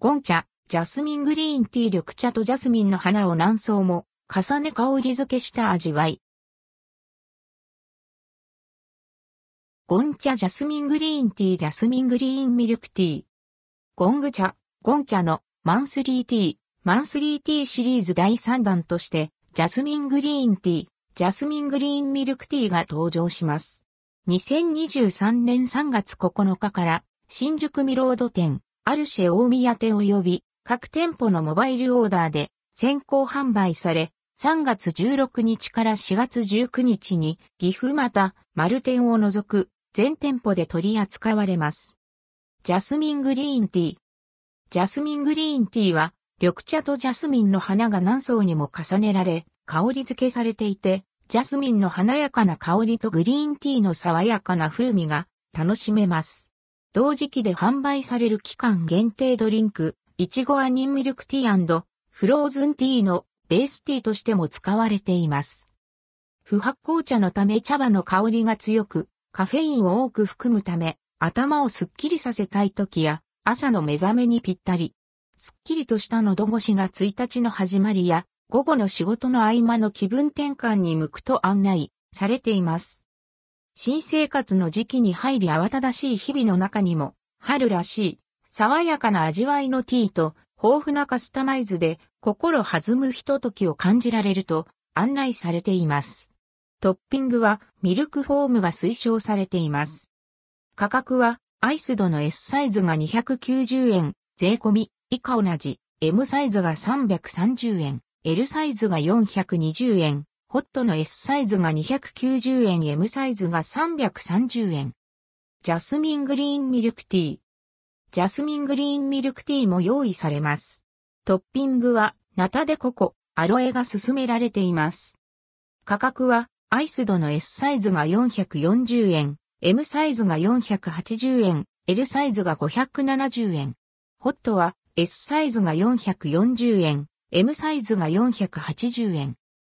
ゴンチャ、ジャスミングリーンティー緑茶とジャスミンの花を何層も重ね香り付けした味わい。ゴンチャジャスミングリーンティージャスミングリーンミルクティー。ゴンチャ、ゴンチャのマンスリーティー、マンスリーティーシリーズ第3弾として、ジャスミングリーンティー、ジャスミングリーンミルクティーが登場します。2023年3月9日から新宿ミロード店、アルシェ大宮店及び各店舗のモバイルオーダーで先行販売され、3月16日から4月19日に岐阜また丸店を除く全店舗で取り扱われます。ジャスミングリーンティー。ジャスミングリーンティーは緑茶とジャスミンの花が何層にも重ねられ、香り付けされていて、ジャスミンの華やかな香りとグリーンティーの爽やかな風味が楽しめます。同時期で販売される期間限定ドリンク、いちごアニンミルクティーフローズンティーのベースティーとしても使われています。不発酵茶のため茶葉の香りが強く、カフェインを多く含むため、頭をすっきりさせたい時や、朝の目覚めにぴったり。すっきりとした喉越しが1日の始まりや、午後の仕事の合間の気分転換に向くと案内されています。新生活の時期に入り慌ただしい日々の中にも、春らしい、爽やかな味わいのティーと、豊富なカスタマイズで心弾むひとときを感じられると案内されています。トッピングはミルクフォームが推奨されています。価格はアイスドの S サイズが290円、税込み以下同じ M サイズが330円、L サイズが420円、ホットの S サイズが290円、M サイズが330円。ジャスミングリーンミルクティー。ジャスミングリーンミルクティーも用意されます。トッピングは、ナタデココ、アロエが勧められています。価格は、アイスドの S サイズが440円、M サイズが480円、L サイズが570円。ホットは S サイズが440円、M サイズが480円。